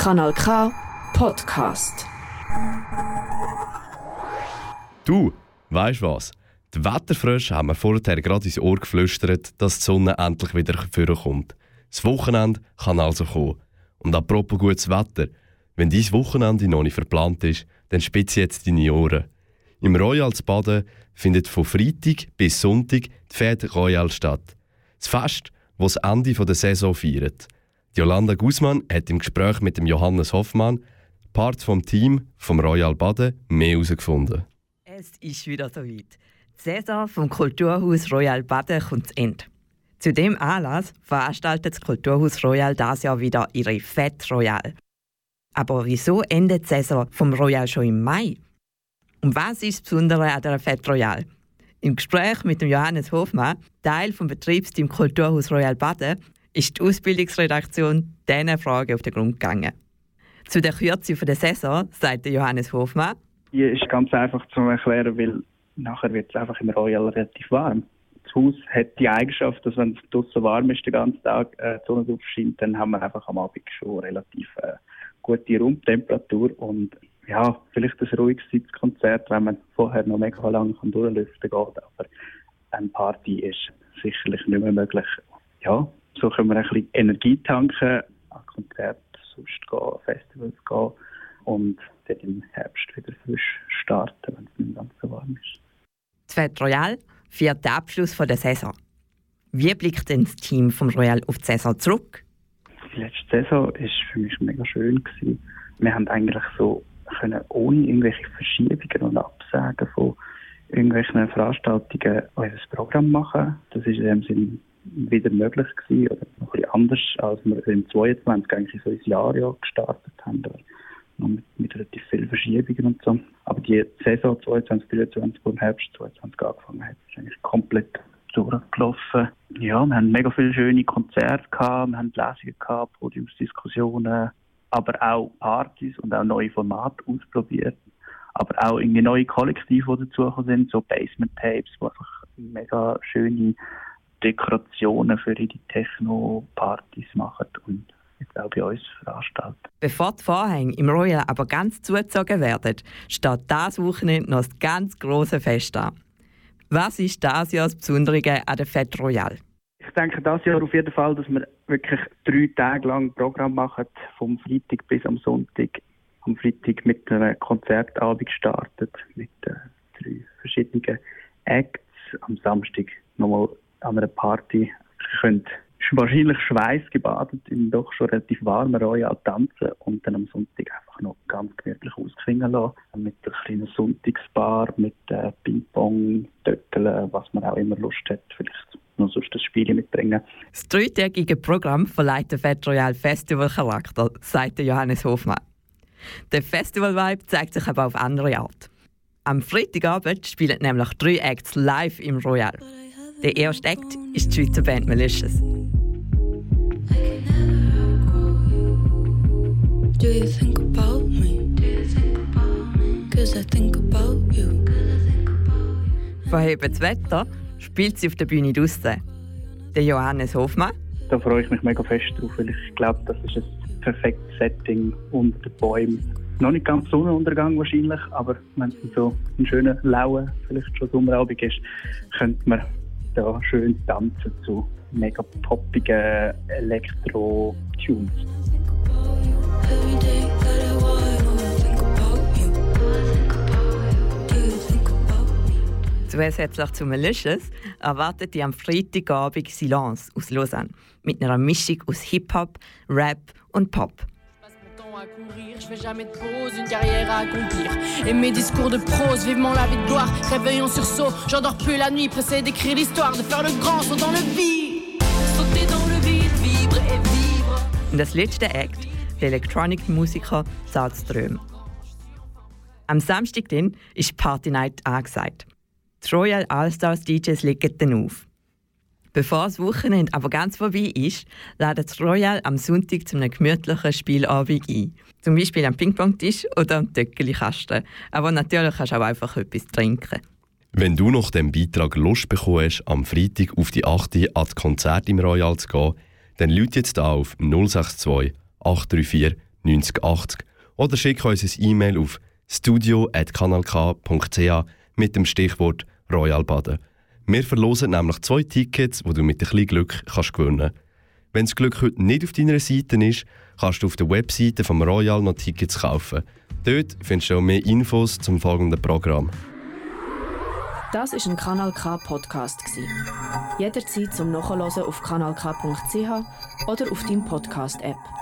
Kanal K Podcast. Du, weißt was? Die Wetterfrösche haben mir vorher gerade ins Ohr geflüstert, dass die Sonne endlich wieder vorkommt. Das Wochenende kann also kommen. Und apropos gutes Wetter, wenn dein Wochenende noch nicht verplant ist, dann spitze jetzt deine Ohren. Im Royals Baden findet von Freitag bis Sonntag die Fête Royal statt. Das Fest, das das Ende der Saison feiert. Jolanda Guzman hat im Gespräch mit dem Johannes Hoffmann, Part vom Team vom Royal Baden, mehr herausgefunden. Es ist wieder soweit. Die Saison vom Kulturhaus Royal Baden kommt zu Ende. Zu dem Anlass veranstaltet das Kulturhaus Royal das Jahr wieder ihre Fête Royal. Aber wieso endet die Saison vom Royal schon im Mai? Und was ist das Besondere an der Fête Royal? Im Gespräch mit dem Johannes Hofmann, Teil vom Betriebsteam Kulturhaus Royal Baden, ist die Ausbildungsredaktion diesen Fragen auf den Grund gegangen. Zu der Kürze der Saison sagt Johannes Hofmann. Die ist ganz einfach zu erklären, weil nachher wird es einfach im Royal relativ warm das Haus hat die Eigenschaft, dass wenn es draußen warm ist den ganzen Tag, äh, die Sonne drauf scheint, dann haben wir einfach am Abend schon relativ äh, gute Raumtemperatur und ja, vielleicht ein ruhiges Sitzkonzert, wenn man vorher noch mega lange durchlüften kann, aber eine Party ist sicherlich nicht mehr möglich. Ja, so können wir ein bisschen Energie tanken, an Konzerte sonst gehen, Festivals gehen und dann im Herbst wieder frisch starten, wenn es nicht ganz so warm ist. Das Fête Royal vierter Abschluss der Saison. Wie blickt denn das Team vom Royal auf die Saison zurück? Die letzte Saison war für mich mega schön. Gewesen. Wir haben eigentlich so können ohne irgendwelche Verschiebungen und Absagen von irgendwelchen Veranstaltungen unser Programm machen. Das ist in dem Sinne wieder möglich gewesen, oder ein bisschen anders, als wir im 22 eigentlich so ins Jahr ja gestartet haben noch mit, mit relativ vielen Verschiebungen und so. Aber die Saison 22, 23, die im Herbst 22 angefangen hat, ist eigentlich komplett durchgelaufen. Ja, wir haben mega viele schöne Konzerte gehabt, wir haben Lesungen gehabt, Podiumsdiskussionen, aber auch Partys und auch neue Formate ausprobiert. Aber auch irgendwie neue Kollektive, die dazugekommen sind, so Basement Tapes, die einfach mega schöne Dekorationen für die Techno-Partys machen und jetzt auch bei uns veranstalten. Bevor die Vorhänge im Royal aber ganz zugezogen werden, steht das Wochenende noch das ganz große Fest an. Was ist das Jahr das Besondere an der Fête Royal? Ich denke, das Jahr auf jeden Fall, dass wir wirklich drei Tage lang Programm machen, vom Freitag bis am Sonntag. Am Freitag mit einem Konzertabend gestartet, mit äh, drei verschiedenen Acts. Am Samstag nochmal an einer Party. Könnt wahrscheinlich schweißgebadet im doch schon relativ warmen Royal tanzen und dann am Sonntag einfach noch ganz gemütlich ausklingen lassen. Mit einer kleinen Sonntagsbar, mit äh, Ping-Pong, Töckeln, was man auch immer Lust hat. Vielleicht noch sonst das Spiel mitbringen. Das dreitägige Programm verleiht der Fête Royal Festival Charakter, sagt Johannes Hofmann. Der Festival-Vibe zeigt sich aber auf andere Art. Am Freitagabend spielen nämlich drei Acts live im Royal. Der erste Act ist die Schweizer Band Malicious. Do you think about me? Cause I think about you. Verhebt das Wetter spielt sie auf der Bühne draussen. Der Johannes Hofmann. Da freue ich mich mega fest drauf, weil ich glaube, das ist ein perfektes Setting unter den Bäumen. Noch nicht ganz Sonnenuntergang wahrscheinlich, aber wenn es so ein schöner, lauer, vielleicht schon Sommerabend ist, könnte man da schön tanzen zu mega poppigen Elektro-Tunes. Zusätzlich zu Malicious erwartet die am Freitagabend Silence aus Lausanne mit einer Mischung aus Hip-Hop, Rap und Pop. Je fais jamais de pause, une carrière à accomplir. Et mes discours de prose, vivement la vie de gloire. Réveillon sur saut, j'endors plus la nuit, pressé d'écrire l'histoire, de faire le grand saut dans le vide. Sauter dans le vide, vivre et vivre. Das letzte Act, der Electronic-Musiker Salzström. Am Samstag dann ist Party Night angesagt. Die Royal All-Stars DJs legen dann auf. Bevor das Wochenende aber ganz vorbei ist, ladet das Royal am Sonntag zu einem gemütlichen Spielabend ein. Zum Beispiel am Ping-Pong-Tisch oder am Töckeli-Kasten. Aber natürlich kannst du auch einfach etwas trinken. Wenn du nach dem Beitrag Lust bekommen hast, am Freitag auf die 8. ans Konzert im Royal zu gehen, dann lüt jetzt da auf 062 834 9080 oder schick uns ein E-Mail auf studio.kanalk.ch mit dem Stichwort Royal Baden. Wir verlosen nämlich zwei Tickets, die du mit ein bisschen Glück kannst gewinnen Wenn das Glück heute nicht auf deiner Seite ist, kannst du auf der Webseite vom Royal noch Tickets kaufen. Dort findest du auch mehr Infos zum folgenden Programm. Das ist ein Kanal K Podcast Jederzeit zum Nachhören auf kanalk.ch oder auf deinem Podcast App.